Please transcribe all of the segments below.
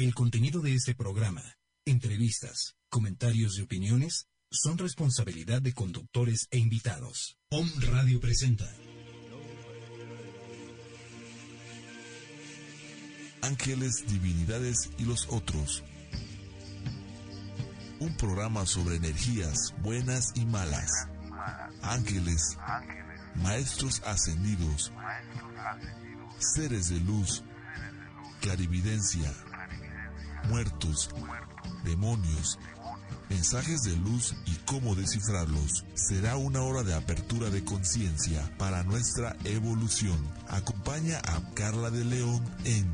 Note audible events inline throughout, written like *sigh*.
El contenido de este programa, entrevistas, comentarios y opiniones son responsabilidad de conductores e invitados. Om Radio presenta. Ángeles, Divinidades y los otros. Un programa sobre energías buenas y malas. Ángeles, maestros ascendidos, seres de luz, clarividencia muertos, demonios, mensajes de luz y cómo descifrarlos. Será una hora de apertura de conciencia para nuestra evolución. Acompaña a Carla de León en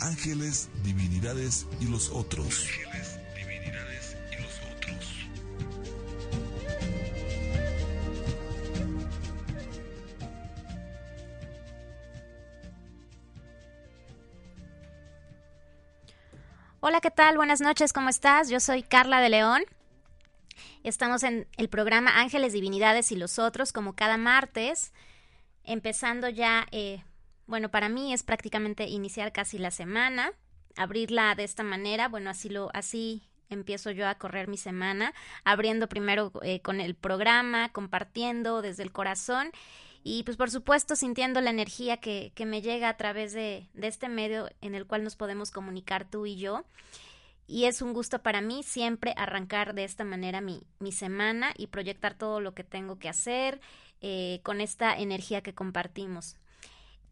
Ángeles, Divinidades y los otros. Hola, ¿qué tal? Buenas noches, ¿cómo estás? Yo soy Carla de León. Estamos en el programa Ángeles, Divinidades y los otros, como cada martes, empezando ya, eh, bueno, para mí es prácticamente iniciar casi la semana, abrirla de esta manera, bueno, así lo, así empiezo yo a correr mi semana, abriendo primero eh, con el programa, compartiendo desde el corazón y pues por supuesto sintiendo la energía que, que me llega a través de, de, este medio en el cual nos podemos comunicar tú y yo. Y es un gusto para mí siempre arrancar de esta manera mi, mi semana y proyectar todo lo que tengo que hacer eh, con esta energía que compartimos.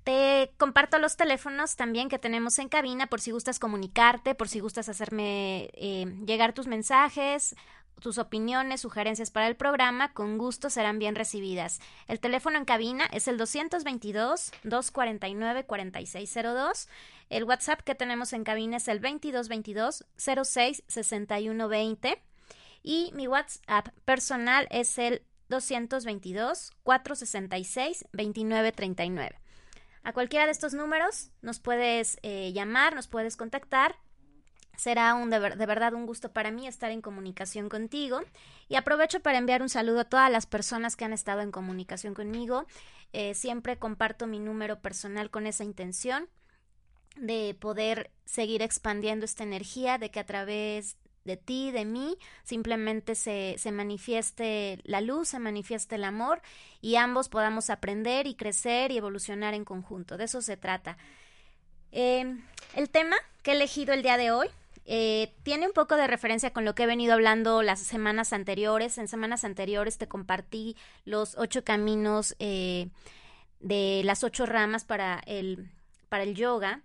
Te comparto los teléfonos también que tenemos en cabina por si gustas comunicarte, por si gustas hacerme eh, llegar tus mensajes tus opiniones, sugerencias para el programa, con gusto serán bien recibidas. El teléfono en cabina es el 222-249-4602. El WhatsApp que tenemos en cabina es el 2222-066120. Y mi WhatsApp personal es el 222-466-2939. A cualquiera de estos números nos puedes eh, llamar, nos puedes contactar Será un de, verdad un gusto para mí estar en comunicación contigo y aprovecho para enviar un saludo a todas las personas que han estado en comunicación conmigo. Eh, siempre comparto mi número personal con esa intención de poder seguir expandiendo esta energía, de que a través de ti, de mí, simplemente se, se manifieste la luz, se manifieste el amor y ambos podamos aprender y crecer y evolucionar en conjunto. De eso se trata. Eh, el tema que he elegido el día de hoy eh, tiene un poco de referencia con lo que he venido hablando las semanas anteriores. En semanas anteriores te compartí los ocho caminos eh, de las ocho ramas para el, para el yoga,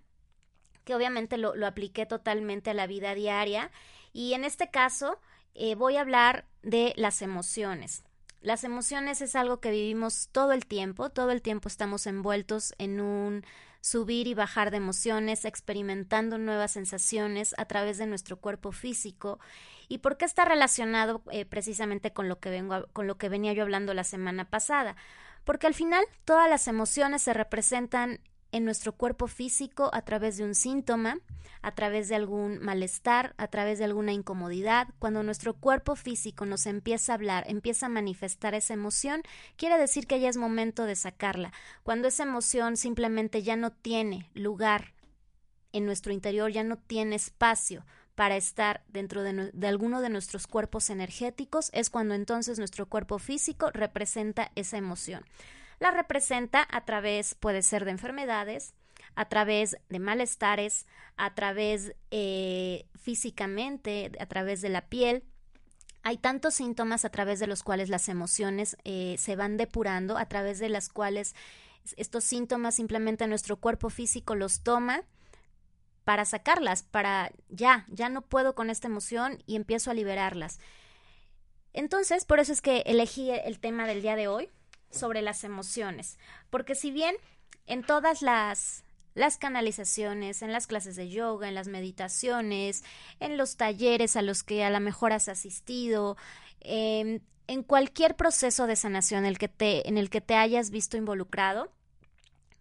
que obviamente lo, lo, apliqué totalmente a la vida diaria. Y en este caso eh, voy a hablar de las emociones. Las emociones es algo que vivimos todo el tiempo, todo el tiempo estamos envueltos en un subir y bajar de emociones, experimentando nuevas sensaciones a través de nuestro cuerpo físico. ¿Y por qué está relacionado eh, precisamente con lo, que vengo con lo que venía yo hablando la semana pasada? Porque al final todas las emociones se representan en nuestro cuerpo físico a través de un síntoma, a través de algún malestar, a través de alguna incomodidad. Cuando nuestro cuerpo físico nos empieza a hablar, empieza a manifestar esa emoción, quiere decir que ya es momento de sacarla. Cuando esa emoción simplemente ya no tiene lugar en nuestro interior, ya no tiene espacio para estar dentro de, alguno de nuestros cuerpos energéticos, es cuando entonces nuestro cuerpo físico representa esa emoción la representa a través, puede ser de enfermedades, a través de malestares, a través eh, físicamente, a través de la piel. Hay tantos síntomas a través de los cuales las emociones eh, se van depurando, a través de las cuales estos síntomas simplemente nuestro cuerpo físico los toma para sacarlas, para ya, ya no puedo con esta emoción y empiezo a liberarlas. Entonces, por eso es que elegí el tema del día de hoy, sobre las emociones, porque si bien en todas las las canalizaciones, en las clases de yoga, en las meditaciones, en los talleres a los que a lo mejor has asistido, en, en cualquier proceso de sanación el que te, en el que te hayas visto involucrado.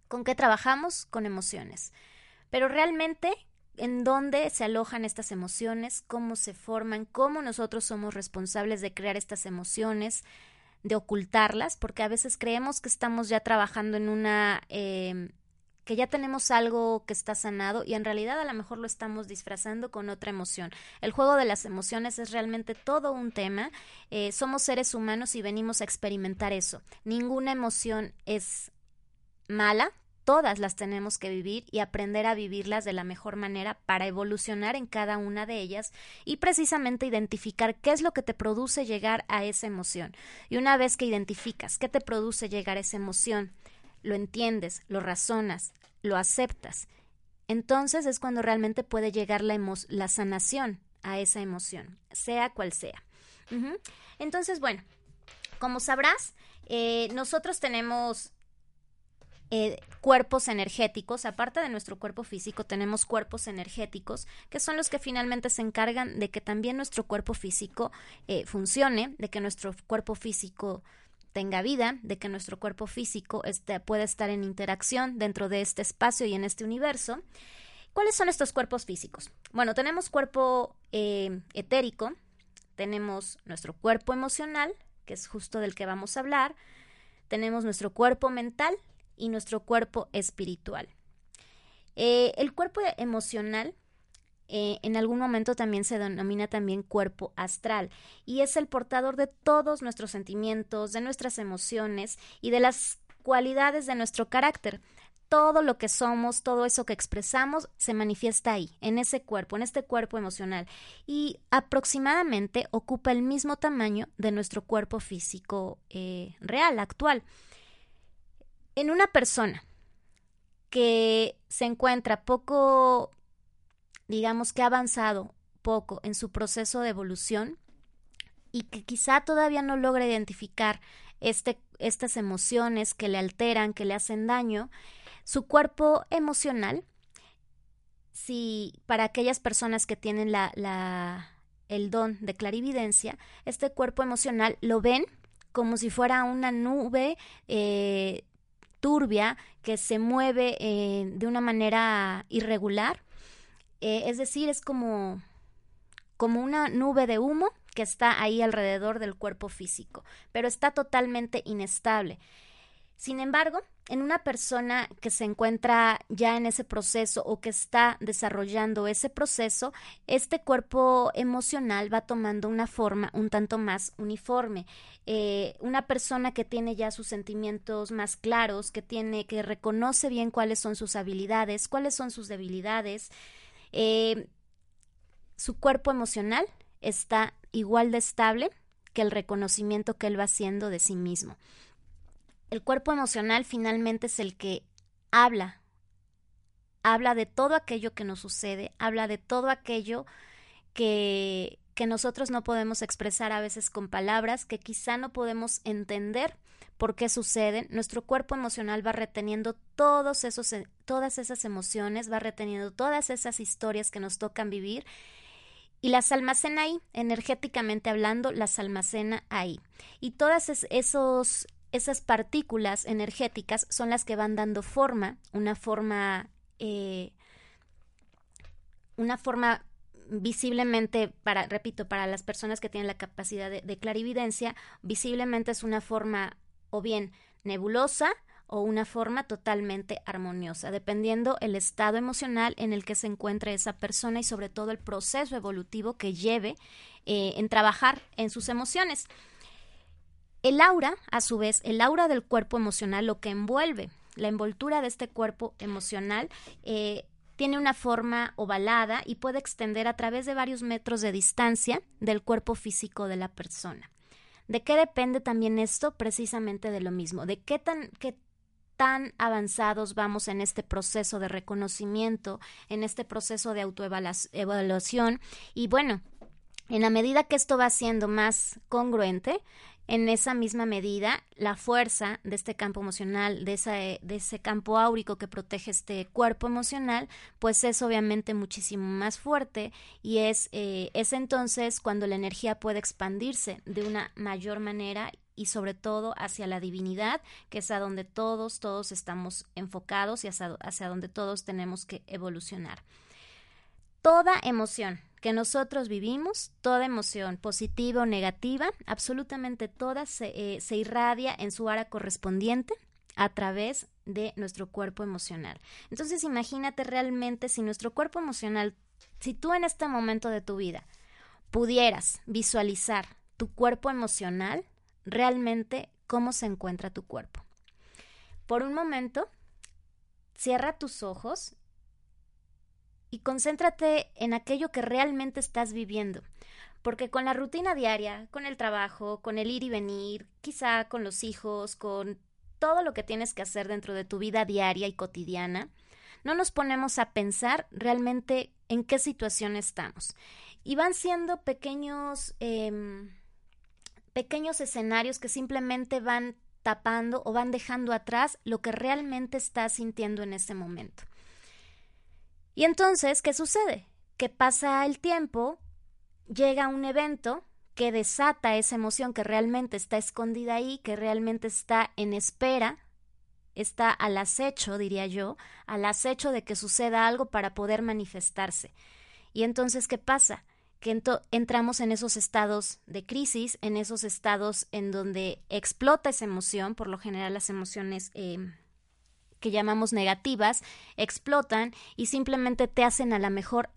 ¿Con qué trabajamos? Con emociones. Pero realmente en dónde se alojan estas emociones, cómo se forman, cómo nosotros somos responsables de crear estas emociones, de ocultarlas, porque a veces creemos que estamos ya trabajando en una... Eh, que ya tenemos algo que está sanado y en realidad a lo mejor lo estamos disfrazando con otra emoción. El juego de las emociones es realmente todo un tema. Eh, somos seres humanos y venimos a experimentar eso. Ninguna emoción es mala, todas las tenemos que vivir y aprender a vivirlas de la mejor manera para evolucionar en cada una de ellas y precisamente identificar qué es lo que te produce llegar a esa emoción. Y una vez que identificas qué te produce llegar a esa emoción, lo entiendes, lo razonas, lo aceptas, entonces es cuando realmente puede llegar la, sanación a esa emoción, sea cual sea. Entonces, bueno, como sabrás, eh, nosotros tenemos eh, cuerpos energéticos, aparte de nuestro cuerpo físico, tenemos cuerpos energéticos, que son los que finalmente se encargan de que también nuestro cuerpo físico eh, funcione, de que nuestro cuerpo físico tenga vida, de que nuestro cuerpo físico este, pueda estar en interacción dentro de este espacio y en este universo. ¿Cuáles son estos cuerpos físicos? Bueno, tenemos cuerpo eh, etérico, tenemos nuestro cuerpo emocional, que es justo del que vamos a hablar, tenemos nuestro cuerpo mental, y nuestro cuerpo espiritual. Eh, el cuerpo emocional eh, en algún momento también se denomina también cuerpo astral y es el portador de todos nuestros sentimientos, de nuestras emociones y de las cualidades de nuestro carácter. Todo lo que somos, todo eso que expresamos, se manifiesta ahí, en ese cuerpo, en este cuerpo emocional. Y aproximadamente ocupa el mismo tamaño de nuestro cuerpo físico eh, real, actual. En una persona que se encuentra poco, digamos que ha avanzado poco en su proceso de evolución y que quizá todavía no logra identificar este, estas emociones que le alteran, que le hacen daño, su cuerpo emocional, si para aquellas personas que tienen la, el don de clarividencia, este cuerpo emocional lo ven como si fuera una nube eh, turbia, que se mueve eh, de una manera irregular. Eh, es decir, es como, como una nube de humo que está ahí alrededor del cuerpo físico, pero está totalmente inestable. Sin embargo, en una persona que se encuentra ya en ese proceso o que está desarrollando ese proceso, este cuerpo emocional va tomando una forma un tanto más uniforme. Eh, una persona que tiene ya sus sentimientos más claros, que tiene, que reconoce bien cuáles son sus habilidades, cuáles son sus debilidades, eh, su cuerpo emocional está igual de estable que el reconocimiento que él va haciendo de sí mismo. El cuerpo emocional finalmente es el que habla, habla de todo aquello que nos sucede, habla de todo aquello que, que nosotros no podemos expresar a veces con palabras, que quizá no podemos entender por qué suceden. Nuestro cuerpo emocional va reteniendo todos esos, todas esas emociones, va reteniendo todas esas historias que nos tocan vivir y las almacena ahí, energéticamente hablando, las almacena ahí. Y todos esos, esas partículas energéticas son las que van dando forma, una forma, eh, una forma visiblemente, para, repito, para las personas que tienen la capacidad de, de clarividencia, visiblemente es una forma o bien nebulosa o una forma totalmente armoniosa, dependiendo el estado emocional en el que se encuentre esa persona y sobre todo el proceso evolutivo que lleve eh, en trabajar en sus emociones. El aura, a su vez, el aura del cuerpo emocional, lo que envuelve la envoltura de este cuerpo emocional, eh, tiene una forma ovalada y puede extender a través de varios metros de distancia del cuerpo físico de la persona. ¿De qué depende también esto? Precisamente de lo mismo, de qué tan, qué tan avanzados vamos en este proceso de reconocimiento, en este proceso de autoevaluación y bueno, en la medida que esto va siendo más congruente, en esa misma medida, la fuerza de este campo emocional, de, esa, de ese campo áurico que protege este cuerpo emocional, pues es obviamente muchísimo más fuerte y es, eh, es entonces cuando la energía puede expandirse de una mayor manera y sobre todo hacia la divinidad, que es a donde todos, todos estamos enfocados y hacia, hacia donde todos tenemos que evolucionar. Toda emoción, que nosotros vivimos, toda emoción, positiva o negativa, absolutamente toda se, eh, se irradia en su área correspondiente a través de nuestro cuerpo emocional. Entonces imagínate realmente si nuestro cuerpo emocional, si tú en este momento de tu vida pudieras visualizar tu cuerpo emocional, realmente cómo se encuentra tu cuerpo. Por un momento, cierra tus ojos y concéntrate en aquello que realmente estás viviendo. Porque con la rutina diaria, con el trabajo, con el ir y venir, quizá con los hijos, con todo lo que tienes que hacer dentro de tu vida diaria y cotidiana, no nos ponemos a pensar realmente en qué situación estamos. Y van siendo pequeños, em, pequeños escenarios que simplemente van tapando o van dejando atrás lo que realmente estás sintiendo en ese momento. Y entonces, ¿qué sucede? Que pasa el tiempo, llega un evento que desata esa emoción que realmente está escondida ahí, que realmente está en espera, está al acecho, diría yo, al acecho de que suceda algo para poder manifestarse. Y entonces, ¿qué pasa? Que entramos en esos estados de crisis, en esos estados en donde explota esa emoción, por lo general las emociones eh, que llamamos negativas explotan y simplemente te hacen a la mejor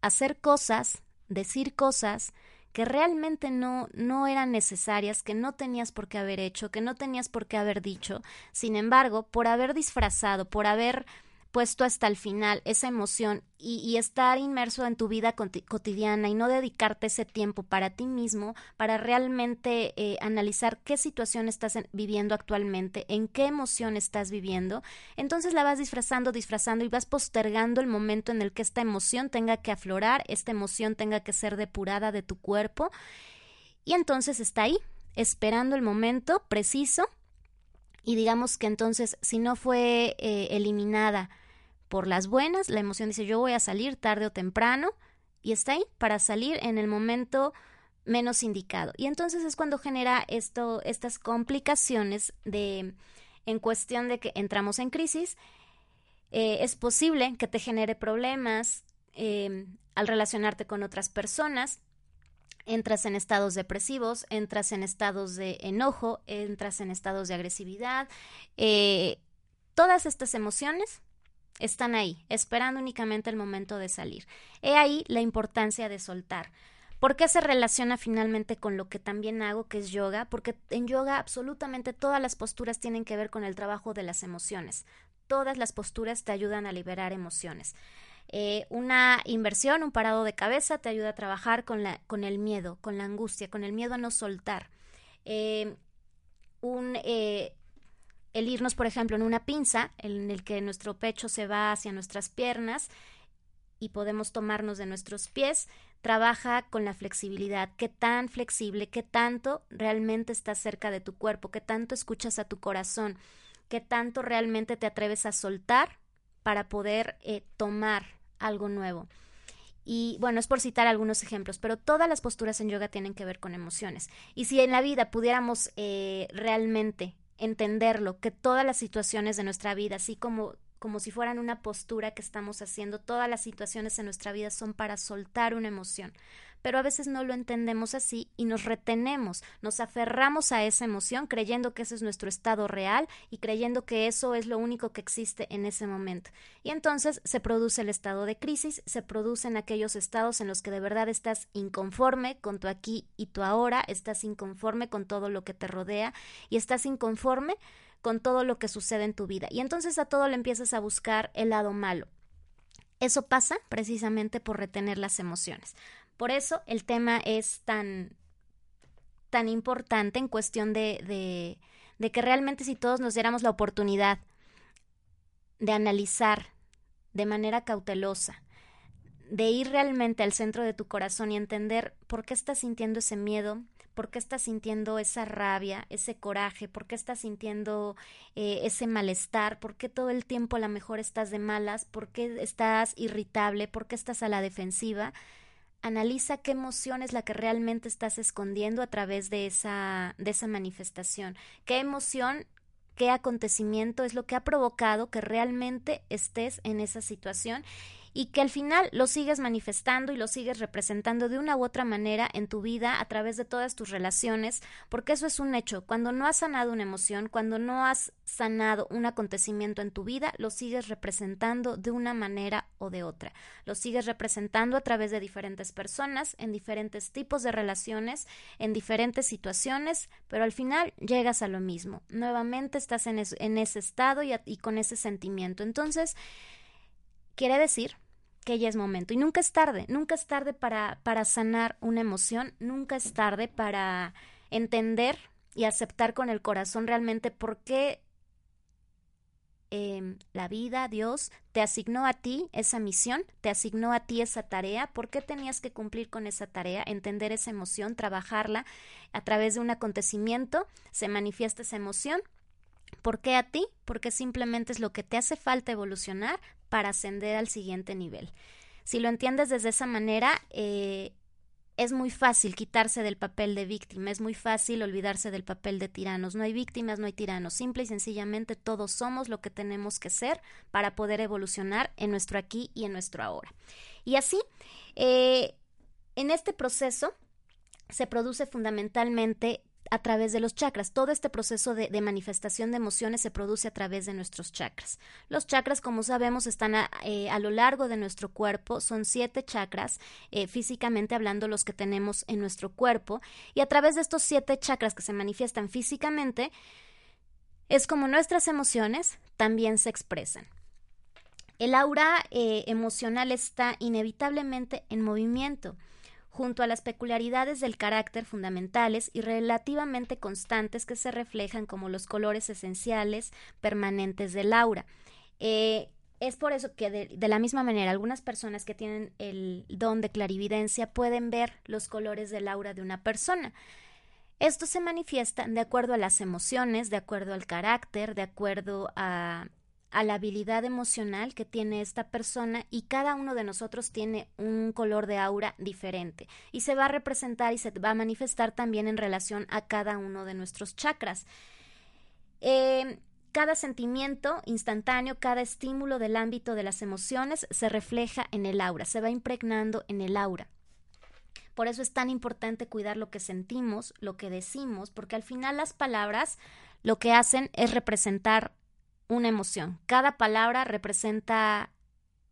hacer cosas, decir cosas que realmente no, no eran necesarias, que no tenías por qué haber hecho, que no tenías por qué haber dicho. Sin embargo, por haber disfrazado, por haber puesto hasta el final esa emoción y, estar inmerso en tu vida cotidiana y no dedicarte ese tiempo para ti mismo, para realmente eh, analizar qué situación estás viviendo actualmente, en qué emoción estás viviendo, entonces la vas disfrazando, disfrazando y vas postergando el momento en el que esta emoción tenga que aflorar, esta emoción tenga que ser depurada de tu cuerpo y entonces está ahí, esperando el momento preciso y digamos que entonces si no fue eh, eliminada por las buenas, la emoción dice yo voy a salir tarde o temprano y está ahí para salir en el momento menos indicado. Y entonces es cuando genera esto, estas complicaciones de en cuestión de que entramos en crisis. Eh, es posible que te genere problemas eh, al relacionarte con otras personas. Entras en estados depresivos, entras en estados de enojo, entras en estados de agresividad. Eh, todas estas emociones están ahí, esperando únicamente el momento de salir. He ahí la importancia de soltar. ¿Por qué se relaciona finalmente con lo que también hago, que es yoga? Porque en yoga absolutamente todas las posturas tienen que ver con el trabajo de las emociones. Todas las posturas te ayudan a liberar emociones. Eh, una inversión, un parado de cabeza, te ayuda a trabajar con, la, con el miedo, con la angustia, con el miedo a no soltar. Eh, un, eh, el irnos, por ejemplo, en una pinza, en el que nuestro pecho se va hacia nuestras piernas y podemos tomarnos de nuestros pies, trabaja con la flexibilidad, qué tan flexible, qué tanto realmente estás cerca de tu cuerpo, qué tanto escuchas a tu corazón, qué tanto realmente te atreves a soltar para poder eh, tomar algo nuevo. Y bueno, es por citar algunos ejemplos, pero todas las posturas en yoga tienen que ver con emociones. Y si en la vida pudiéramos eh, realmente entenderlo, que todas las situaciones de nuestra vida, así como como si fueran una postura que estamos haciendo, todas las situaciones en nuestra vida son para soltar una emoción pero a veces no lo entendemos así y nos retenemos, nos aferramos a esa emoción creyendo que ese es nuestro estado real y creyendo que eso es lo único que existe en ese momento. Y entonces se produce el estado de crisis, se producen aquellos estados en los que de verdad estás inconforme con tu aquí y tu ahora, estás inconforme con todo lo que te rodea y estás inconforme con todo lo que sucede en tu vida. Y entonces a todo le empiezas a buscar el lado malo. Eso pasa precisamente por retener las emociones. Por eso el tema es tan, tan importante en cuestión de, de, que realmente si todos nos diéramos la oportunidad de analizar de manera cautelosa, de ir realmente al centro de tu corazón y entender por qué estás sintiendo ese miedo, por qué estás sintiendo esa rabia, ese coraje, por qué estás sintiendo eh, ese malestar, por qué todo el tiempo a lo mejor estás de malas, por qué estás irritable, por qué estás a la defensiva. Analiza qué emoción es la que realmente estás escondiendo a través de esa, de esa manifestación. ¿Qué emoción qué acontecimiento es lo que ha provocado que realmente estés en esa situación y que al final lo sigues manifestando y lo sigues representando de una u otra manera en tu vida a través de todas tus relaciones, porque eso es un hecho. Cuando no has sanado una emoción, cuando no has sanado un acontecimiento en tu vida, lo sigues representando de una manera o de otra. Lo sigues representando a través de diferentes personas, en diferentes tipos de relaciones, en diferentes situaciones, pero al final llegas a lo mismo. Nuevamente estás en, ese estado y, con ese sentimiento. Entonces, quiere decir que ya es momento. Y nunca es tarde, nunca es tarde para, para sanar una emoción, nunca es tarde para entender y aceptar con el corazón realmente por qué em, la vida, Dios, te asignó a ti esa misión, te asignó a ti esa tarea, por qué tenías que cumplir con esa tarea, entender esa emoción, trabajarla a través de un acontecimiento, se manifiesta esa emoción. ¿Por qué a ti? Porque simplemente es lo que te hace falta evolucionar para ascender al siguiente nivel. Si lo entiendes desde esa manera, eh, es muy fácil quitarse del papel de víctima, es muy fácil olvidarse del papel de tiranos. No hay víctimas, no hay tiranos. Simple y sencillamente todos somos lo que tenemos que ser para poder evolucionar en nuestro aquí y en nuestro ahora. Y así, eh, en este proceso se produce fundamentalmente a través de los chakras. Todo este proceso de, manifestación de emociones se produce a través de nuestros chakras. Los chakras, como sabemos, están a, eh, lo largo de nuestro cuerpo. Son siete chakras, eh, físicamente hablando, los que tenemos en nuestro cuerpo. Y a través de estos siete chakras que se manifiestan físicamente, es como nuestras emociones también se expresan. El aura eh, emocional está inevitablemente en movimiento junto a las peculiaridades del carácter fundamentales y relativamente constantes que se reflejan como los colores esenciales permanentes del aura. Eh, es por eso que de, la misma manera algunas personas que tienen el don de clarividencia pueden ver los colores del aura de una persona. Esto se manifiesta de acuerdo a las emociones, de acuerdo al carácter, de acuerdo a a la habilidad emocional que tiene esta persona y cada uno de nosotros tiene un color de aura diferente y se va a representar y se va a manifestar también en relación a cada uno de nuestros chakras. Eh, cada sentimiento instantáneo, cada estímulo del ámbito de las emociones se refleja en el aura, se va impregnando en el aura. Por eso es tan importante cuidar lo que sentimos, lo que decimos, porque al final las palabras lo que hacen es representar una emoción. Cada palabra representa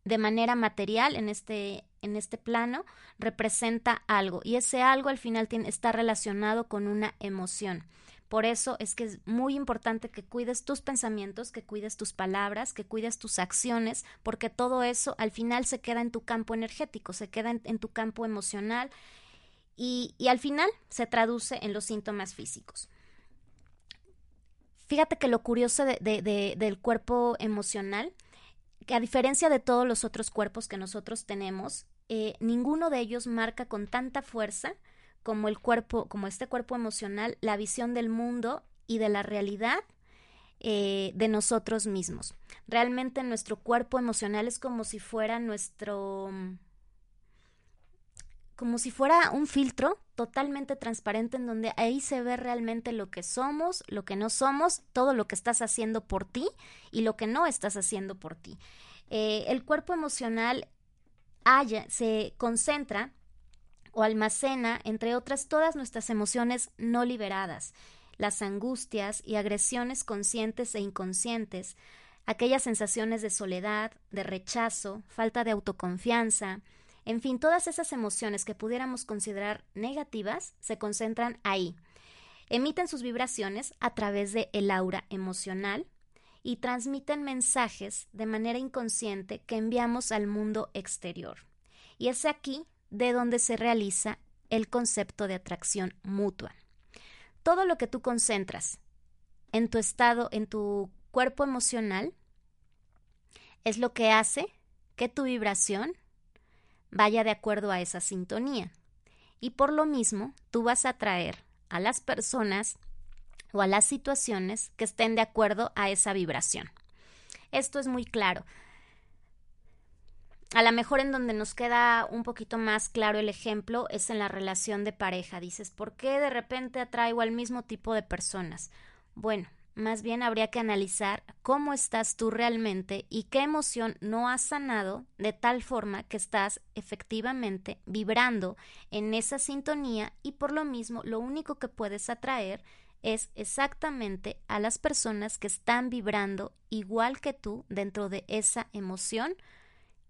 de manera material en este, en este plano, representa algo y ese algo al final tiene, está relacionado con una emoción. Por eso es que es muy importante que cuides tus pensamientos, que cuides tus palabras, que cuides tus acciones, porque todo eso al final se queda en tu campo energético, se queda en, tu campo emocional y, y al final se traduce en los síntomas físicos. Fíjate que lo curioso de, del cuerpo emocional, que a diferencia de todos los otros cuerpos que nosotros tenemos, eh, ninguno de ellos marca con tanta fuerza como el cuerpo, como este cuerpo emocional, la visión del mundo y de la realidad eh, de nosotros mismos. Realmente nuestro cuerpo emocional es como si fuera nuestro como si fuera un filtro totalmente transparente en donde ahí se ve realmente lo que somos, lo que no somos, todo lo que estás haciendo por ti y lo que no estás haciendo por ti. Eh, el cuerpo emocional se concentra o almacena, entre otras, todas nuestras emociones no liberadas, las angustias y agresiones conscientes e inconscientes, aquellas sensaciones de soledad, de rechazo, falta de autoconfianza, en fin, todas esas emociones que pudiéramos considerar negativas se concentran ahí. Emiten sus vibraciones a través de el aura emocional y transmiten mensajes de manera inconsciente que enviamos al mundo exterior. Y es aquí de donde se realiza el concepto de atracción mutua. Todo lo que tú concentras en tu estado, en tu cuerpo emocional, es lo que hace que tu vibración vaya de acuerdo a esa sintonía. Y por lo mismo, tú vas a atraer a las personas o a las situaciones que estén de acuerdo a esa vibración. Esto es muy claro. A lo mejor en donde nos queda un poquito más claro el ejemplo es en la relación de pareja. Dices, ¿por qué de repente atraigo al mismo tipo de personas? Bueno, más bien habría que analizar cómo estás tú realmente y qué emoción no has sanado de tal forma que estás efectivamente vibrando en esa sintonía y por lo mismo lo único que puedes atraer es exactamente a las personas que están vibrando igual que tú dentro de esa emoción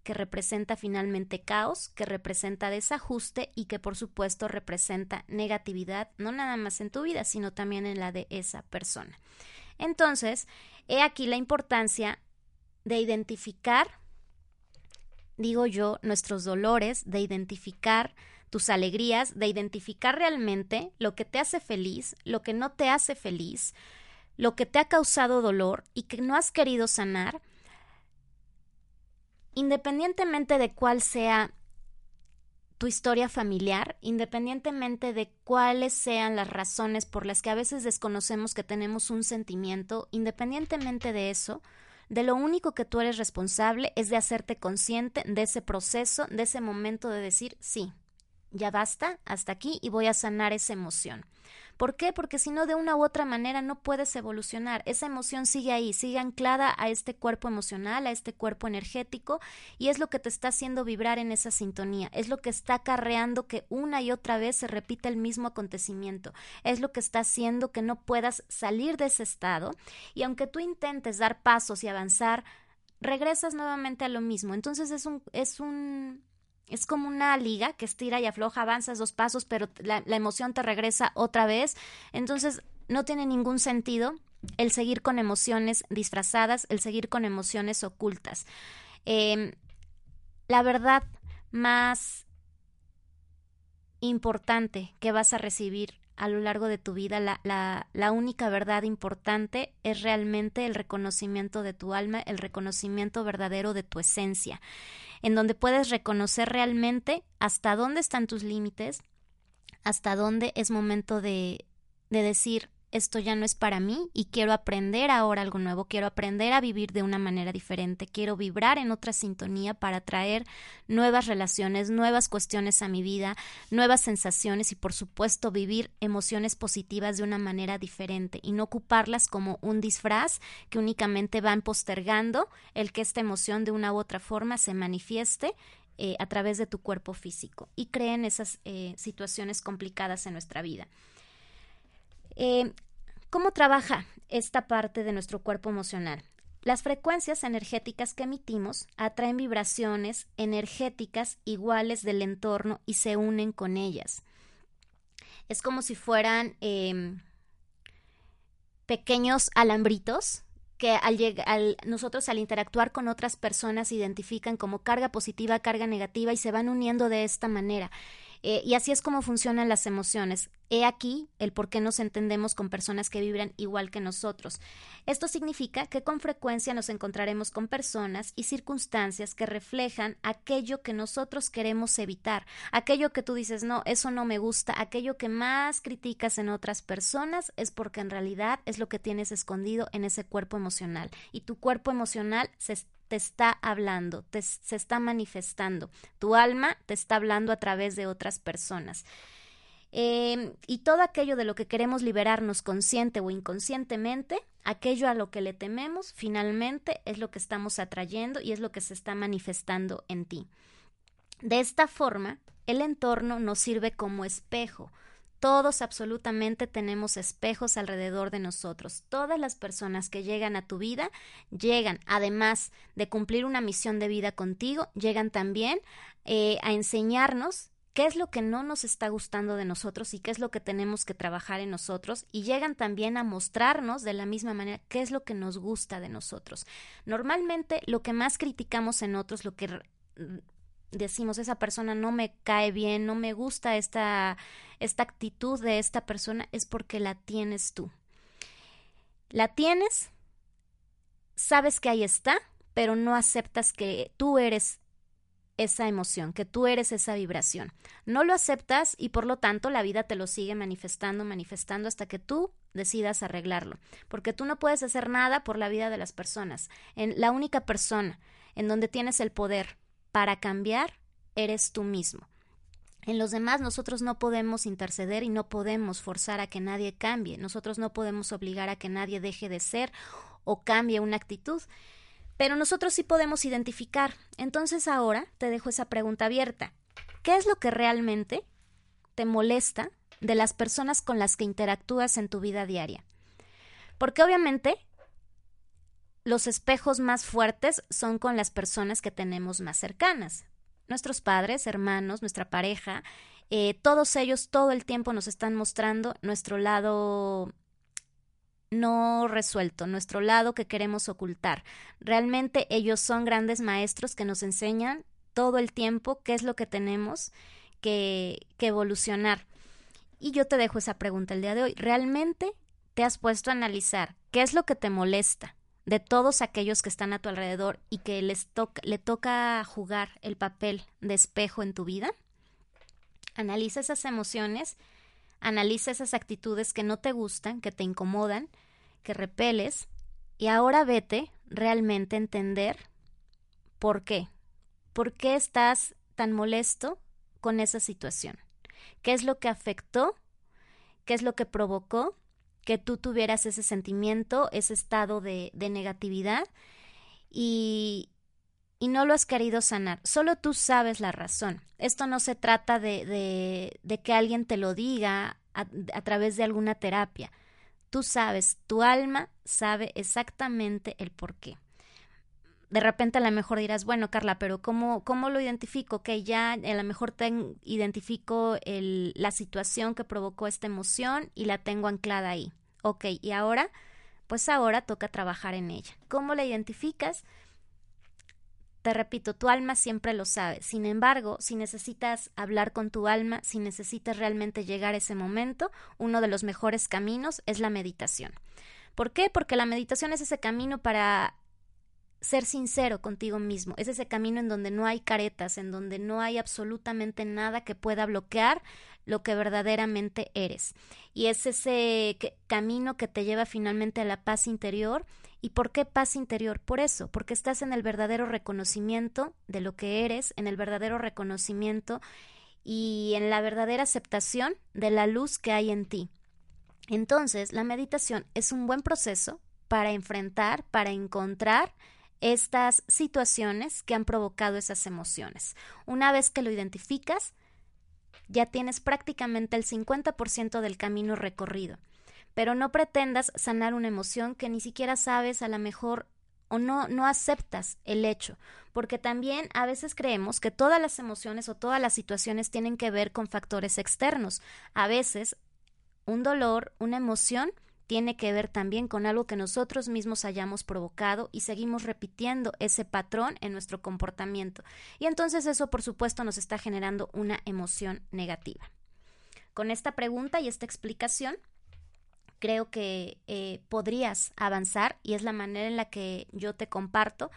que representa finalmente caos, que representa desajuste y que por supuesto representa negatividad, no nada más en tu vida, sino también en la de esa persona. Entonces, he aquí la importancia de identificar, digo yo, nuestros dolores, de identificar tus alegrías, de identificar realmente lo que te hace feliz, lo que no te hace feliz, lo que te ha causado dolor y que no has querido sanar, independientemente de cuál sea tu historia familiar, independientemente de cuáles sean las razones por las que a veces desconocemos que tenemos un sentimiento, independientemente de eso, de lo único que tú eres responsable es de hacerte consciente de ese proceso, de ese momento de decir, sí, ya basta, hasta aquí y voy a sanar esa emoción. ¿Por qué? Porque si no, de una u otra manera no puedes evolucionar. Esa emoción sigue ahí, sigue anclada a este cuerpo emocional, a este cuerpo energético, y es lo que te está haciendo vibrar en esa sintonía. Es lo que está acarreando que una y otra vez se repita el mismo acontecimiento. Es lo que está haciendo que no puedas salir de ese estado. Y aunque tú intentes dar pasos y avanzar, regresas nuevamente a lo mismo. Entonces es un, es un es como una liga que estira y afloja, avanzas dos pasos, pero la, emoción te regresa otra vez. Entonces, no tiene ningún sentido el seguir con emociones disfrazadas, el seguir con emociones ocultas. Em, la verdad más importante que vas a recibir a lo largo de tu vida, la, la, única verdad importante es realmente el reconocimiento de tu alma, el reconocimiento verdadero de tu esencia en donde puedes reconocer realmente hasta dónde están tus límites, hasta dónde es momento de, de decir esto ya no es para mí y quiero aprender ahora algo nuevo, quiero aprender a vivir de una manera diferente, quiero vibrar en otra sintonía para traer nuevas relaciones, nuevas cuestiones a mi vida, nuevas sensaciones y por supuesto vivir emociones positivas de una manera diferente y no ocuparlas como un disfraz que únicamente van postergando el que esta emoción de una u otra forma se manifieste eh, a través de tu cuerpo físico y creen esas eh, situaciones complicadas en nuestra vida. Eh, ¿Cómo trabaja esta parte de nuestro cuerpo emocional? Las frecuencias energéticas que emitimos atraen vibraciones energéticas iguales del entorno y se unen con ellas. Es como si fueran em, pequeños alambritos que al, nosotros al interactuar con otras personas identifican como carga positiva, carga negativa y se van uniendo de esta manera. Eh, y así es como funcionan las emociones. He aquí el por qué nos entendemos con personas que vibran igual que nosotros. Esto significa que con frecuencia nos encontraremos con personas y circunstancias que reflejan aquello que nosotros queremos evitar, aquello que tú dices, no, eso no me gusta, aquello que más criticas en otras personas es porque en realidad es lo que tienes escondido en ese cuerpo emocional. Y tu cuerpo emocional se te está hablando, te, se está manifestando. Tu alma te está hablando a través de otras personas. Em, y todo aquello de lo que queremos liberarnos consciente o inconscientemente, aquello a lo que le tememos, finalmente es lo que estamos atrayendo y es lo que se está manifestando en ti. De esta forma, el entorno nos sirve como espejo, todos absolutamente tenemos espejos alrededor de nosotros. Todas las personas que llegan a tu vida llegan, además de cumplir una misión de vida contigo, llegan también eh, a enseñarnos qué es lo que no nos está gustando de nosotros y qué es lo que tenemos que trabajar en nosotros y llegan también a mostrarnos de la misma manera qué es lo que nos gusta de nosotros. Normalmente lo que más criticamos en otros, lo que decimos esa persona no me cae bien, no me gusta esta, esta actitud de esta persona, es porque la tienes tú. La tienes, sabes que ahí está, pero no aceptas que tú eres esa emoción, que tú eres esa vibración. No lo aceptas y por lo tanto la vida te lo sigue manifestando, manifestando hasta que tú decidas arreglarlo, porque tú no puedes hacer nada por la vida de las personas. En la única persona en donde tienes el poder para cambiar eres tú mismo. En los demás nosotros no podemos interceder y no podemos forzar a que nadie cambie, nosotros no podemos obligar a que nadie deje de ser o cambie una actitud. Pero nosotros sí podemos identificar. Entonces ahora te dejo esa pregunta abierta. ¿Qué es lo que realmente te molesta de las personas con las que interactúas en tu vida diaria? Porque obviamente los espejos más fuertes son con las personas que tenemos más cercanas. Nuestros padres, hermanos, nuestra pareja, eh, todos ellos todo el tiempo nos están mostrando nuestro lado no resuelto, nuestro lado que queremos ocultar. Realmente ellos son grandes maestros que nos enseñan todo el tiempo qué es lo que tenemos que, que evolucionar. Y yo te dejo esa pregunta el día de hoy. ¿Realmente te has puesto a analizar qué es lo que te molesta de todos aquellos que están a tu alrededor y que les le toca jugar el papel de espejo en tu vida? Analiza esas emociones Analiza esas actitudes que no te gustan, que te incomodan, que repeles, y ahora vete realmente a entender por qué. ¿Por qué estás tan molesto con esa situación? ¿Qué es lo que afectó? ¿Qué es lo que provocó que tú tuvieras ese sentimiento, ese estado de, de negatividad? Y, y no lo has querido sanar. Solo tú sabes la razón. Esto no se trata de, de, de que alguien te lo diga a, través de alguna terapia. Tú sabes, tu alma sabe exactamente el por qué. De repente a lo mejor dirás, bueno, Carla, pero ¿cómo, cómo lo identifico? Que ya a lo mejor ten, identifico el, la situación que provocó esta emoción y la tengo anclada ahí. Ok, y ahora, pues ahora toca trabajar en ella. ¿Cómo la identificas? Te repito, tu alma siempre lo sabe. Sin embargo, si necesitas hablar con tu alma, si necesitas realmente llegar a ese momento, uno de los mejores caminos es la meditación. ¿Por qué? Porque la meditación es ese camino para ser sincero contigo mismo. Es ese camino en donde no hay caretas, en donde no hay absolutamente nada que pueda bloquear lo que verdaderamente eres. Y es ese camino que te lleva finalmente a la paz interior ¿Y por qué paz interior? Por eso, porque estás en el verdadero reconocimiento de lo que eres, en el verdadero reconocimiento y en la verdadera aceptación de la luz que hay en ti. Entonces, la meditación es un buen proceso para enfrentar, para encontrar estas situaciones que han provocado esas emociones. Una vez que lo identificas, ya tienes prácticamente el 50% del camino recorrido pero no pretendas sanar una emoción que ni siquiera sabes a lo mejor o no, no aceptas el hecho, porque también a veces creemos que todas las emociones o todas las situaciones tienen que ver con factores externos. A veces un dolor, una emoción, tiene que ver también con algo que nosotros mismos hayamos provocado y seguimos repitiendo ese patrón en nuestro comportamiento. Y entonces eso, por supuesto, nos está generando una emoción negativa. Con esta pregunta y esta explicación, creo que eh, podrías avanzar y es la manera en la que yo te comparto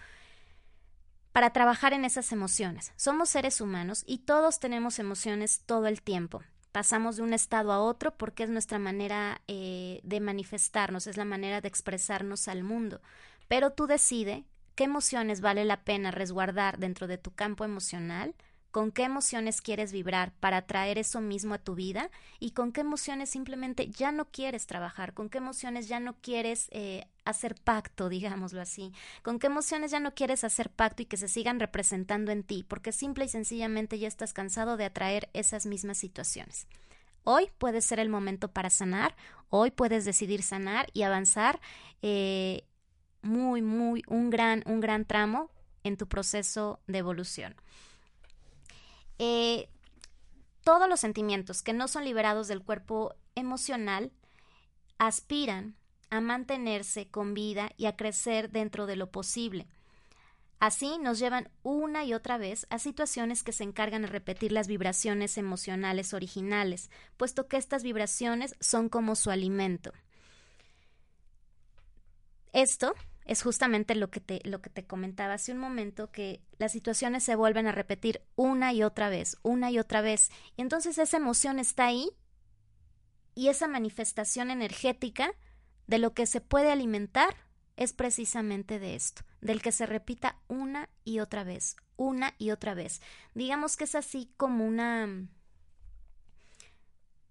para trabajar en esas emociones. Somos seres humanos y todos tenemos emociones todo el tiempo. Pasamos de un estado a otro porque es nuestra manera eh, de manifestarnos, es la manera de expresarnos al mundo. Pero tú decide qué emociones vale la pena resguardar dentro de tu campo emocional con qué emociones quieres vibrar para traer eso mismo a tu vida y con qué emociones simplemente ya no quieres trabajar, con qué emociones ya no quieres eh, hacer pacto, *laughs* digámoslo así, con qué emociones ya no quieres hacer pacto y que se sigan representando en ti, porque simple y sencillamente ya estás cansado de atraer esas mismas situaciones. Hoy puede ser el momento para sanar, hoy puedes decidir sanar y avanzar eh, muy, muy, un gran, un gran tramo en tu proceso de evolución. Eh, todos los sentimientos que no son liberados del cuerpo emocional aspiran a mantenerse con vida y a crecer dentro de lo posible. Así nos llevan una y otra vez a situaciones que se encargan de repetir las vibraciones emocionales originales, puesto que estas vibraciones son como su alimento. Esto es justamente lo que te, lo que te comentaba hace un momento, que las situaciones se vuelven a repetir una y otra vez, una y otra vez. Y entonces esa emoción está ahí y esa manifestación energética de lo que se puede alimentar es precisamente de esto, del que se repita una y otra vez, una y otra vez. Digamos que es así como una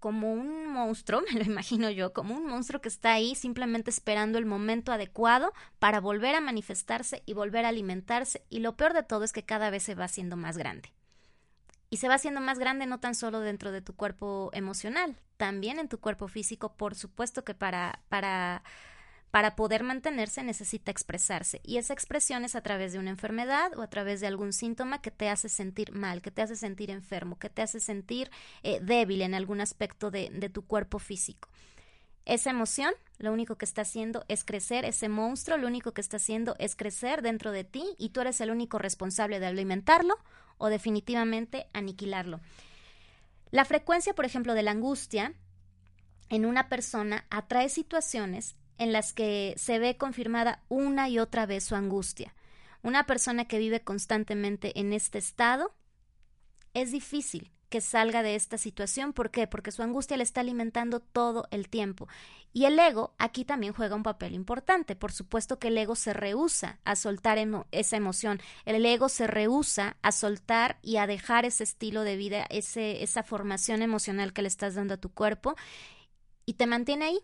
como un monstruo, *laughs* me lo imagino yo, como un monstruo que está ahí simplemente esperando el momento adecuado para volver a manifestarse y volver a alimentarse y lo peor de todo es que cada vez se va haciendo más grande. Y se va haciendo más grande no tan solo dentro de tu cuerpo emocional, también en tu cuerpo físico, por supuesto que para para para poder mantenerse necesita expresarse y esa expresión es a través de una enfermedad o a través de algún síntoma que te hace sentir mal, que te hace sentir enfermo, que te hace sentir eh, débil en algún aspecto de, de tu cuerpo físico. Esa emoción lo único que está haciendo es crecer, ese monstruo lo único que está haciendo es crecer dentro de ti y tú eres el único responsable de alimentarlo o definitivamente aniquilarlo. La frecuencia, por ejemplo, de la angustia en una persona atrae situaciones en las que se ve confirmada una y otra vez su angustia. Una persona que vive constantemente en este estado es difícil que salga de esta situación. ¿Por qué? Porque su angustia le está alimentando todo el tiempo. Y el ego aquí también juega un papel importante. Por supuesto que el ego se rehúsa a soltar esa emoción. El ego se rehúsa a soltar y a dejar ese estilo de vida, ese, esa formación emocional que le estás dando a tu cuerpo y te mantiene ahí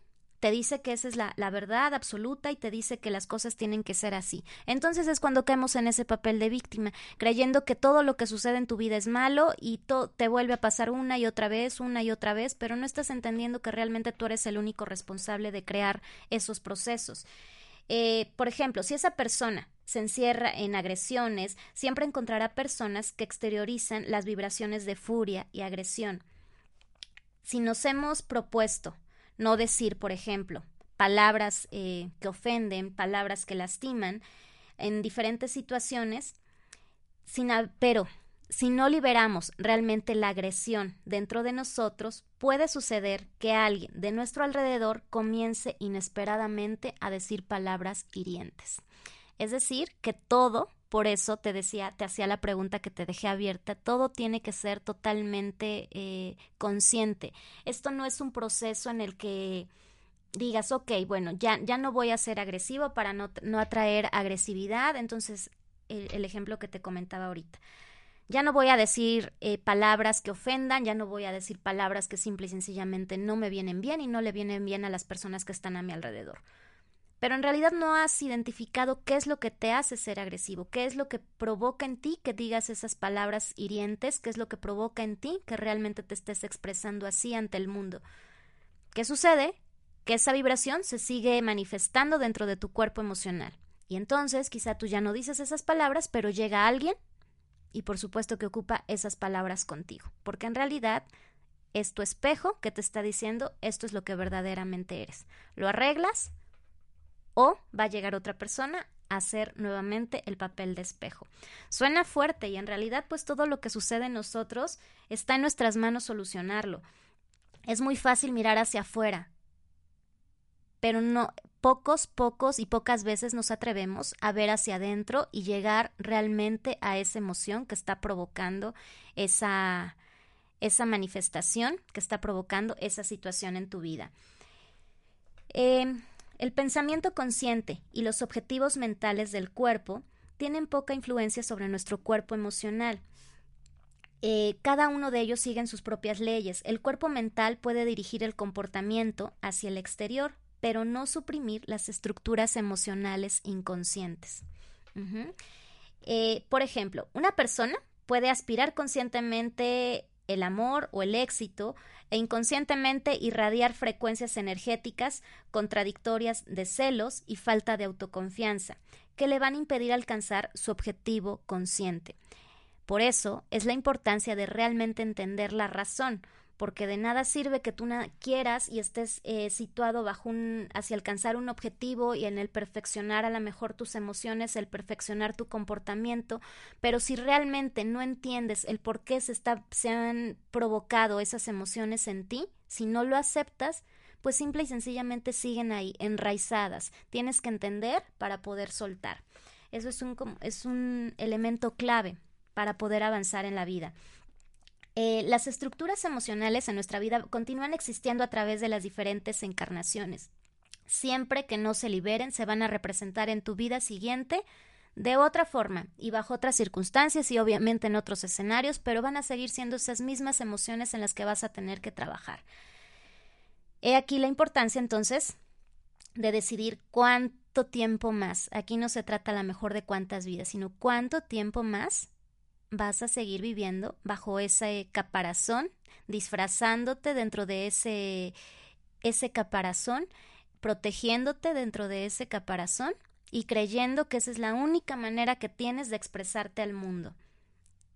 te dice que esa es la, verdad absoluta y te dice que las cosas tienen que ser así. Entonces es cuando caemos en ese papel de víctima, creyendo que todo lo que sucede en tu vida es malo y te vuelve a pasar una y otra vez, una y otra vez, pero no estás entendiendo que realmente tú eres el único responsable de crear esos procesos. Eh, por ejemplo, si esa persona se encierra en agresiones, siempre encontrará personas que exteriorizan las vibraciones de furia y agresión. Si nos hemos propuesto no decir, por ejemplo, palabras eh, que ofenden, palabras que lastiman en diferentes situaciones, pero si no liberamos realmente la agresión dentro de nosotros, puede suceder que alguien de nuestro alrededor comience inesperadamente a decir palabras hirientes. Es decir, que todo, por eso te decía, te hacía la pregunta que te dejé abierta, todo tiene que ser totalmente eh, consciente. Esto no es un proceso en el que digas, ok, bueno, ya, ya no voy a ser agresivo para no, no atraer agresividad. Entonces, el, ejemplo que te comentaba ahorita. Ya no voy a decir eh, palabras que ofendan, ya no voy a decir palabras que simple y sencillamente no me vienen bien y no le vienen bien a las personas que están a mi alrededor pero en realidad no has identificado qué es lo que te hace ser agresivo, qué es lo que provoca en ti que digas esas palabras hirientes, qué es lo que provoca en ti que realmente te estés expresando así ante el mundo. ¿Qué sucede? Que esa vibración se sigue manifestando dentro de tu cuerpo emocional. Y entonces quizá tú ya no dices esas palabras, pero llega alguien y por supuesto que ocupa esas palabras contigo, porque en realidad es tu espejo que te está diciendo esto es lo que verdaderamente eres. Lo arreglas, o va a llegar otra persona a hacer nuevamente el papel de espejo. Suena fuerte y en realidad pues todo lo que sucede en nosotros está en nuestras manos solucionarlo. Es muy fácil mirar hacia afuera, pero no pocos, pocos y pocas veces nos atrevemos a ver hacia adentro y llegar realmente a esa emoción que está provocando esa esa manifestación que está provocando esa situación en tu vida. Eh, el pensamiento consciente y los objetivos mentales del cuerpo tienen poca influencia sobre nuestro cuerpo emocional. Eh, cada uno de ellos sigue sus propias leyes. El cuerpo mental puede dirigir el comportamiento hacia el exterior, pero no suprimir las estructuras emocionales inconscientes. Eh, por ejemplo, una persona puede aspirar conscientemente el amor o el éxito e inconscientemente irradiar frecuencias energéticas contradictorias de celos y falta de autoconfianza, que le van a impedir alcanzar su objetivo consciente. Por eso es la importancia de realmente entender la razón, porque de nada sirve que tú quieras y estés eh, situado bajo un hacia alcanzar un objetivo y en el perfeccionar a lo mejor tus emociones, el perfeccionar tu comportamiento, pero si realmente no entiendes el por qué se está se han provocado esas emociones en ti, si no lo aceptas, pues simple y sencillamente siguen ahí, enraizadas. Tienes que entender para poder soltar. Eso es un, es un elemento clave para poder avanzar en la vida. Eh, las estructuras emocionales en nuestra vida continúan existiendo a través de las diferentes encarnaciones. Siempre que no se liberen, se van a representar en tu vida siguiente de otra forma y bajo otras circunstancias y obviamente en otros escenarios, pero van a seguir siendo esas mismas emociones en las que vas a tener que trabajar. He aquí la importancia entonces de decidir cuánto tiempo más. Aquí no se trata a lo mejor de cuántas vidas, sino cuánto tiempo más vas a seguir viviendo bajo ese caparazón, disfrazándote dentro de ese, ese caparazón, protegiéndote dentro de ese caparazón y creyendo que esa es la única manera que tienes de expresarte al mundo.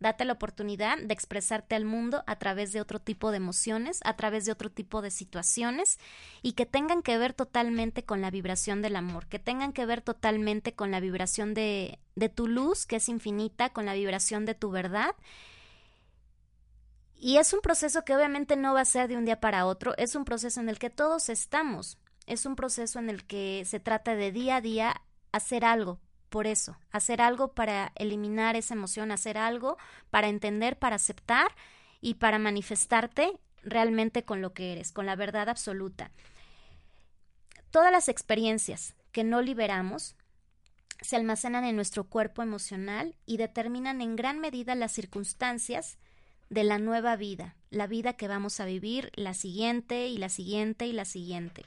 Date la oportunidad de expresarte al mundo a través de otro tipo de emociones, a través de otro tipo de situaciones y que tengan que ver totalmente con la vibración del amor, que tengan que ver totalmente con la vibración de, de tu luz, que es infinita, con la vibración de tu verdad. Y es un proceso que obviamente no va a ser de un día para otro, es un proceso en el que todos estamos, es un proceso en el que se trata de día a día hacer algo por eso, hacer algo para eliminar esa emoción, hacer algo para entender, para aceptar y para manifestarte realmente con lo que eres, con la verdad absoluta. Todas las experiencias que no liberamos se almacenan en nuestro cuerpo emocional y determinan en gran medida las circunstancias de la nueva vida, la vida que vamos a vivir, la siguiente y la siguiente y la siguiente.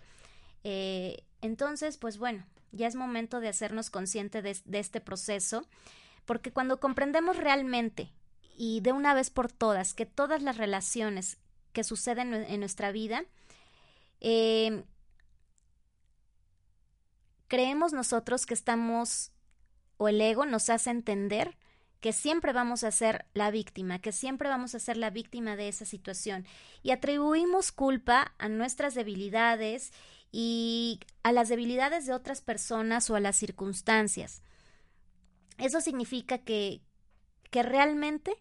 Eh, entonces, pues bueno, ya es momento de hacernos consciente de, este proceso, porque cuando comprendemos realmente y de una vez por todas que todas las relaciones que suceden en nuestra vida, eh, creemos nosotros que estamos, o el ego nos hace entender que siempre vamos a ser la víctima, que siempre vamos a ser la víctima de esa situación. Y atribuimos culpa a nuestras debilidades y a las debilidades de otras personas o a las circunstancias. Eso significa que, que realmente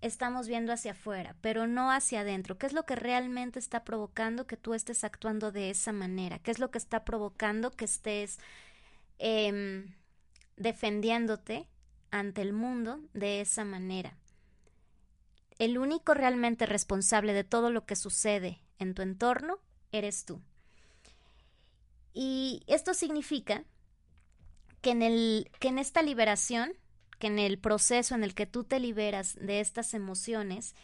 estamos viendo hacia afuera, pero no hacia adentro. ¿Qué es lo que realmente está provocando que tú estés actuando de esa manera? ¿Qué es lo que está provocando que estés em, defendiéndote ante el mundo de esa manera? El único realmente responsable de todo lo que sucede en tu entorno eres tú. Y esto significa que en, el, que en esta liberación, que en el proceso en el que tú te liberas de estas emociones,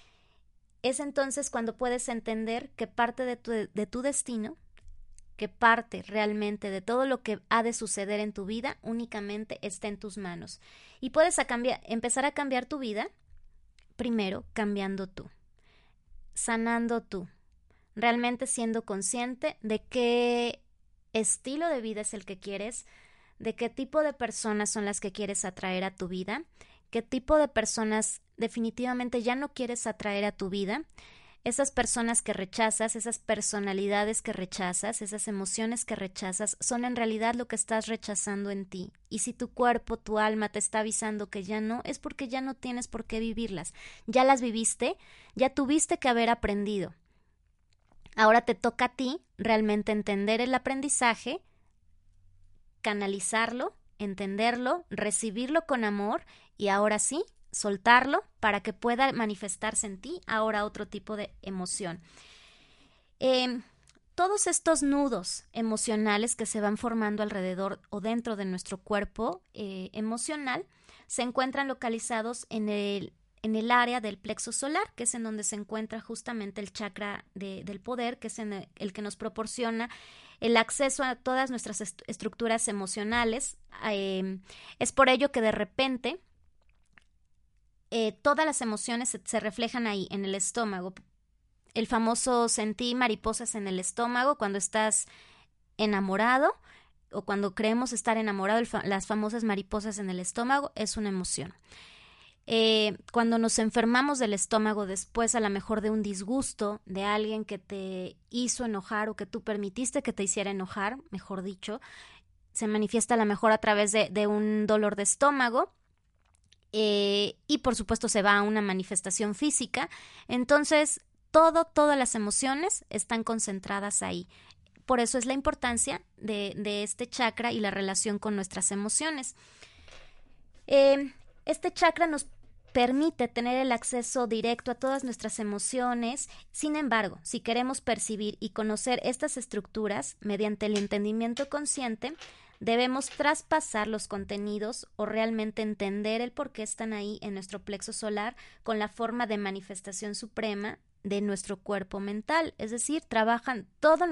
es entonces cuando puedes entender que parte de tu, de tu destino, que parte realmente de todo lo que ha de suceder en tu vida únicamente está en tus manos. Y puedes a cambiar, empezar a cambiar tu vida primero cambiando tú, sanando tú, realmente siendo consciente de que estilo de vida es el que quieres, de qué tipo de personas son las que quieres atraer a tu vida, qué tipo de personas definitivamente ya no quieres atraer a tu vida, esas personas que rechazas, esas personalidades que rechazas, esas emociones que rechazas, son en realidad lo que estás rechazando en ti. Y si tu cuerpo, tu alma te está avisando que ya no, es porque ya no tienes por qué vivirlas. Ya las viviste, ya tuviste que haber aprendido. Ahora te toca a ti realmente entender el aprendizaje, canalizarlo, entenderlo, recibirlo con amor y ahora sí, soltarlo para que pueda manifestarse en ti ahora otro tipo de emoción. Em, todos estos nudos emocionales que se van formando alrededor o dentro de nuestro cuerpo eh, emocional se encuentran localizados en el en el área del plexo solar, que es en donde se encuentra justamente el chakra del poder, que es en el, que nos proporciona el acceso a todas nuestras estructuras emocionales. Em, es por ello que de repente eh, todas las emociones se, se, reflejan ahí, en el estómago. El famoso sentí mariposas en el estómago cuando estás enamorado o cuando creemos estar enamorado, las famosas mariposas en el estómago es una emoción. Eh, cuando nos enfermamos del estómago después a lo mejor de un disgusto de alguien que te hizo enojar o que tú permitiste que te hiciera enojar, mejor dicho, se manifiesta a lo mejor a través de, un dolor de estómago eh, y por supuesto se va a una manifestación física. Entonces, todo, todas las emociones están concentradas ahí. Por eso es la importancia de, este chakra y la relación con nuestras emociones. Eh, este chakra nos permite tener el acceso directo a todas nuestras emociones. Sin embargo, si queremos percibir y conocer estas estructuras mediante el entendimiento consciente, debemos traspasar los contenidos o realmente entender el por qué están ahí en nuestro plexo solar con la forma de manifestación suprema de nuestro cuerpo mental, es decir, trabajan todos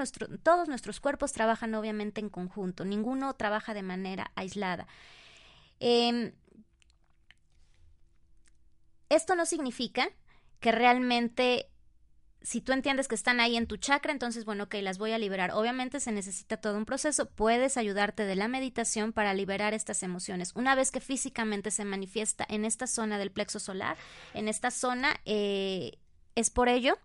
nuestros cuerpos trabajan obviamente en conjunto, ninguno trabaja de manera aislada. Em, esto no significa que realmente si tú entiendes que están ahí en tu chakra, entonces, bueno, ok, las voy a liberar. Obviamente se necesita todo un proceso. Puedes ayudarte de la meditación para liberar estas emociones. Una vez que físicamente se manifiesta en esta zona del plexo solar, en esta zona, eh, es por ello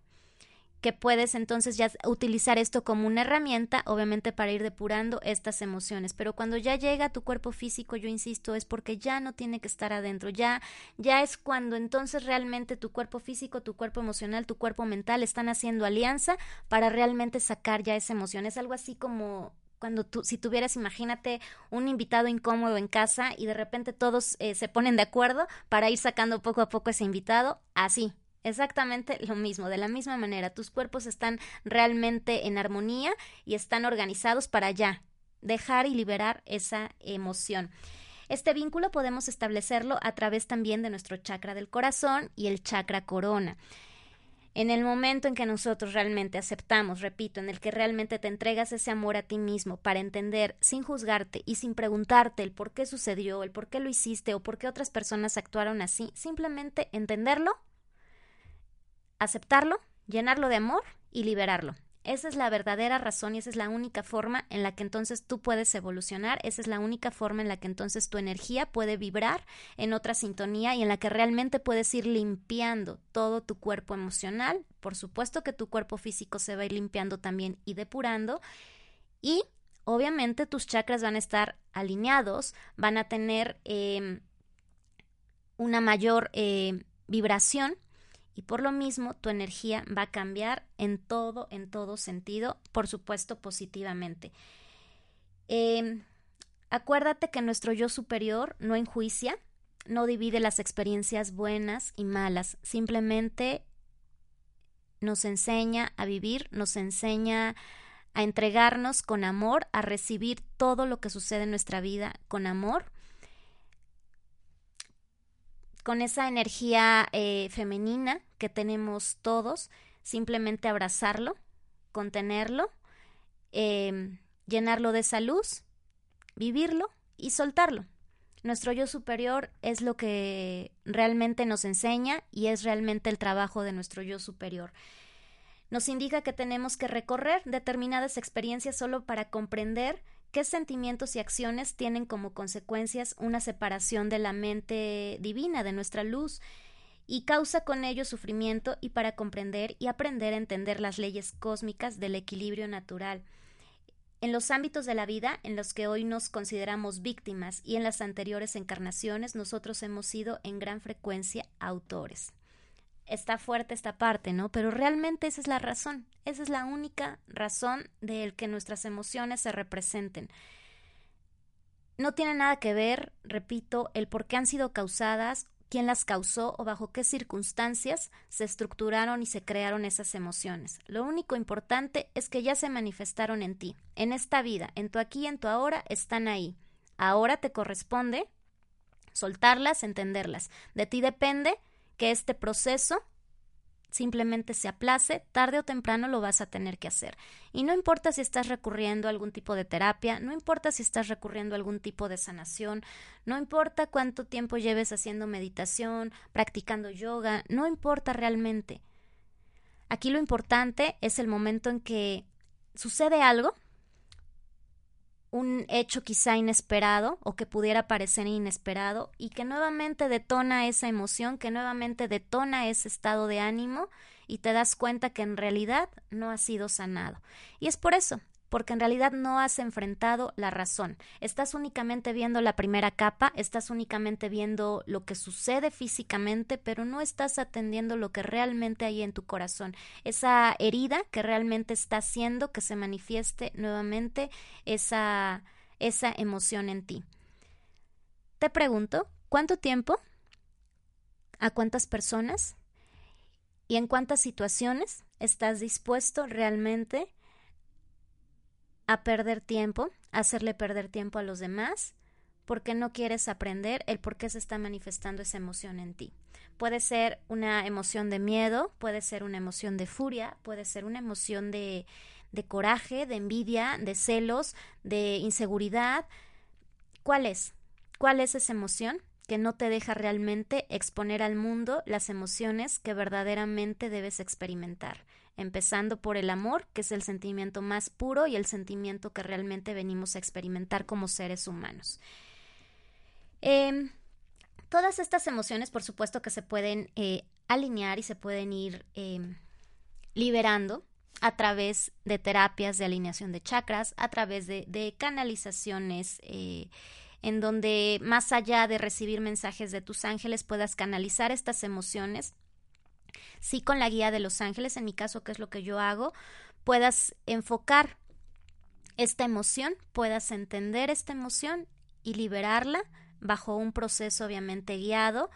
que puedes entonces ya utilizar esto como una herramienta, obviamente para ir depurando estas emociones. Pero cuando ya llega a tu cuerpo físico, yo insisto, es porque ya no tiene que estar adentro, ya, ya es cuando entonces realmente tu cuerpo físico, tu cuerpo emocional, tu cuerpo mental están haciendo alianza para realmente sacar ya esa emoción. Es algo así como cuando tú, si tuvieras, imagínate, un invitado incómodo en casa y de repente todos eh, se ponen de acuerdo para ir sacando poco a poco ese invitado, así, Exactamente lo mismo, de la misma manera, tus cuerpos están realmente en armonía y están organizados para ya dejar y liberar esa emoción. Este vínculo podemos establecerlo a través también de nuestro chakra del corazón y el chakra corona. En el momento en que nosotros realmente aceptamos, repito, en el que realmente te entregas ese amor a ti mismo para entender sin juzgarte y sin preguntarte el por qué sucedió, el por qué lo hiciste o por qué otras personas actuaron así, simplemente entenderlo aceptarlo, llenarlo de amor y liberarlo. Esa es la verdadera razón y esa es la única forma en la que entonces tú puedes evolucionar, esa es la única forma en la que entonces tu energía puede vibrar en otra sintonía y en la que realmente puedes ir limpiando todo tu cuerpo emocional. Por supuesto que tu cuerpo físico se va a ir limpiando también y depurando y obviamente tus chakras van a estar alineados, van a tener em, una mayor eh, vibración y por lo mismo tu energía va a cambiar en todo, en todo sentido, por supuesto positivamente. Em, acuérdate que nuestro yo superior no enjuicia, no divide las experiencias buenas y malas, simplemente nos enseña a vivir, nos enseña a entregarnos con amor, a recibir todo lo que sucede en nuestra vida con amor con esa energía eh, femenina que tenemos todos, simplemente abrazarlo, contenerlo, em, llenarlo de esa luz, vivirlo y soltarlo. Nuestro yo superior es lo que realmente nos enseña y es realmente el trabajo de nuestro yo superior. Nos indica que tenemos que recorrer determinadas experiencias solo para comprender ¿Qué sentimientos y acciones tienen como consecuencias una separación de la mente divina, de nuestra luz, y causa con ello sufrimiento y para comprender y aprender a entender las leyes cósmicas del equilibrio natural? En los ámbitos de la vida en los que hoy nos consideramos víctimas y en las anteriores encarnaciones nosotros hemos sido en gran frecuencia autores está fuerte esta parte, ¿no? Pero realmente esa es la razón, esa es la única razón de el que nuestras emociones se representen. No tiene nada que ver, repito, el por qué han sido causadas, quién las causó o bajo qué circunstancias se estructuraron y se crearon esas emociones. Lo único importante es que ya se manifestaron en ti, en esta vida, en tu aquí en tu ahora, están ahí. Ahora te corresponde soltarlas, entenderlas. De ti depende que este proceso simplemente se aplace, tarde o temprano lo vas a tener que hacer. Y no importa si estás recurriendo a algún tipo de terapia, no importa si estás recurriendo a algún tipo de sanación, no importa cuánto tiempo lleves haciendo meditación, practicando yoga, no importa realmente. Aquí lo importante es el momento en que sucede algo un hecho quizá inesperado o que pudiera parecer inesperado y que nuevamente detona esa emoción, que nuevamente detona ese estado de ánimo y te das cuenta que en realidad no ha sido sanado. Y es por eso, porque en realidad no has enfrentado la razón. Estás únicamente viendo la primera capa, estás únicamente viendo lo que sucede físicamente, pero no estás atendiendo lo que realmente hay en tu corazón, esa herida que realmente está haciendo que se manifieste nuevamente esa, esa emoción en ti. Te pregunto, ¿cuánto tiempo? ¿A cuántas personas? ¿Y en cuántas situaciones estás dispuesto realmente a perder tiempo, hacerle perder tiempo a los demás, porque no quieres aprender el por qué se está manifestando esa emoción en ti. Puede ser una emoción de miedo, puede ser una emoción de furia, puede ser una emoción de, de coraje, de envidia, de celos, de inseguridad. ¿Cuál es? ¿Cuál es esa emoción que no te deja realmente exponer al mundo las emociones que verdaderamente debes experimentar? Empezando por el amor, que es el sentimiento más puro y el sentimiento que realmente venimos a experimentar como seres humanos. Em, todas estas emociones, por supuesto, que se pueden eh, alinear y se pueden ir em, liberando a través de terapias de alineación de chakras, a través de, canalizaciones, eh, en donde más allá de recibir mensajes de tus ángeles puedas canalizar estas emociones sí con la guía de los ángeles, en mi caso, que es lo que yo hago, puedas enfocar esta emoción, puedas entender esta emoción y liberarla bajo un proceso obviamente guiado,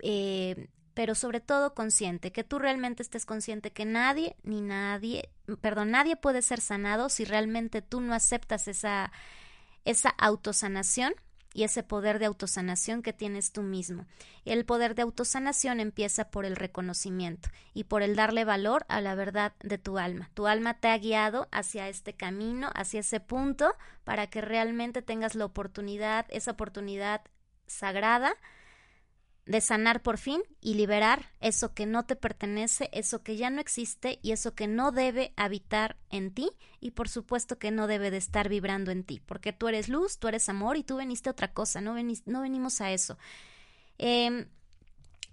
eh, pero sobre todo consciente, que tú realmente estés consciente que nadie, ni nadie, perdón, nadie puede ser sanado si realmente tú no aceptas esa, esa autosanación y ese poder de autosanación que tienes tú mismo. El poder de autosanación empieza por el reconocimiento y por el darle valor a la verdad de tu alma. Tu alma te ha guiado hacia este camino, hacia ese punto, para que realmente tengas la oportunidad, esa oportunidad sagrada de sanar por fin y liberar eso que no te pertenece, eso que ya no existe y eso que no debe habitar en ti y por supuesto que no debe de estar vibrando en ti, porque tú eres luz, tú eres amor y tú veniste a otra cosa, no, no venimos a eso. Em,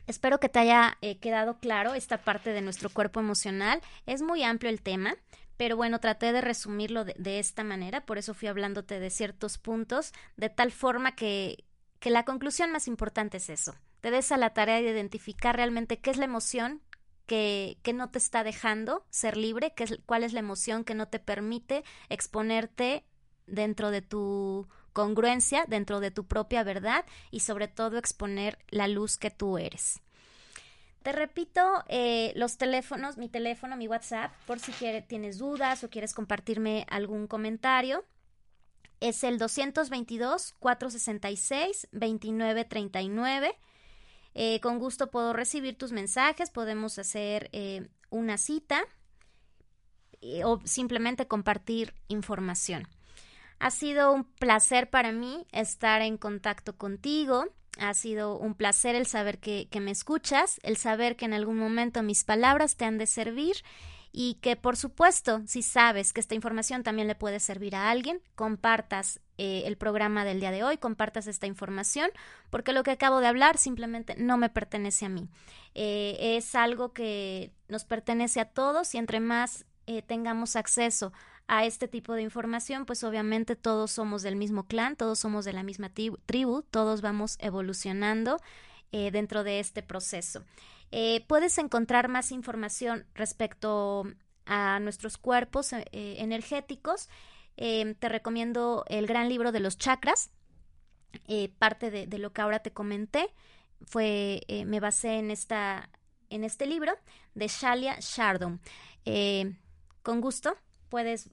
espero que te haya eh, quedado claro esta parte de nuestro cuerpo emocional. Es muy amplio el tema, pero bueno, traté de resumirlo de, de esta manera, por eso fui hablándote de ciertos puntos, de tal forma que, que la conclusión más importante es eso, te des a la tarea de identificar realmente qué es la emoción que, que no te está dejando ser libre, qué es, cuál es la emoción que no te permite exponerte dentro de tu congruencia, dentro de tu propia verdad y sobre todo exponer la luz que tú eres. Te repito eh, los teléfonos, mi teléfono, mi WhatsApp, por si quieres, tienes dudas o quieres compartirme algún comentario. Es el 222-466-2939. Eh, con gusto puedo recibir tus mensajes, podemos hacer eh, una cita eh, o simplemente compartir información. Ha sido un placer para mí estar en contacto contigo. Ha sido un placer el saber que, que me escuchas, el saber que en algún momento mis palabras te han de servir y que por supuesto, si sabes que esta información también le puede servir a alguien, compartas eh, el programa del día de hoy, compartas esta información, porque lo que acabo de hablar simplemente no me pertenece a mí. Eh, es algo que nos pertenece a todos y entre más eh, tengamos acceso a este tipo de información, pues obviamente todos somos del mismo clan, todos somos de la misma tribu, todos vamos evolucionando dentro de este proceso. Eh, puedes encontrar más información respecto a nuestros cuerpos eh, energéticos. Em, te recomiendo el gran libro de los chakras. Eh, parte de, lo que ahora te comenté fue, me basé en, esta, en este libro de Shalia Shardon. con gusto puedes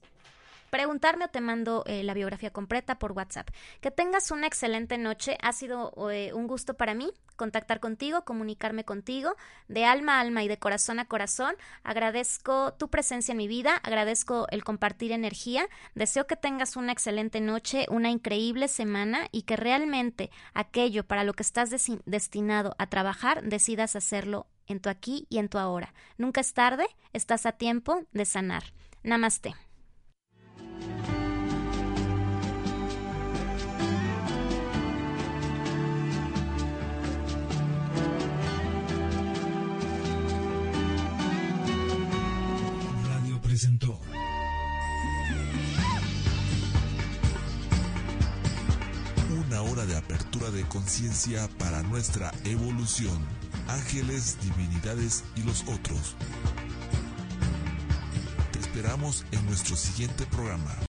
preguntarme o te mando eh, la biografía completa por WhatsApp. Que tengas una excelente noche. Ha sido eh, un gusto para mí contactar contigo, comunicarme contigo de alma a alma y de corazón a corazón. Agradezco tu presencia en mi vida, agradezco el compartir energía. Deseo que tengas una excelente noche, una increíble semana y que realmente aquello para lo que estás destinado a trabajar decidas hacerlo en tu aquí y en tu ahora. Nunca es tarde, estás a tiempo de sanar. Namaste. Una hora de apertura de conciencia para nuestra evolución. Ángeles, divinidades y los otros. Te esperamos en nuestro siguiente programa.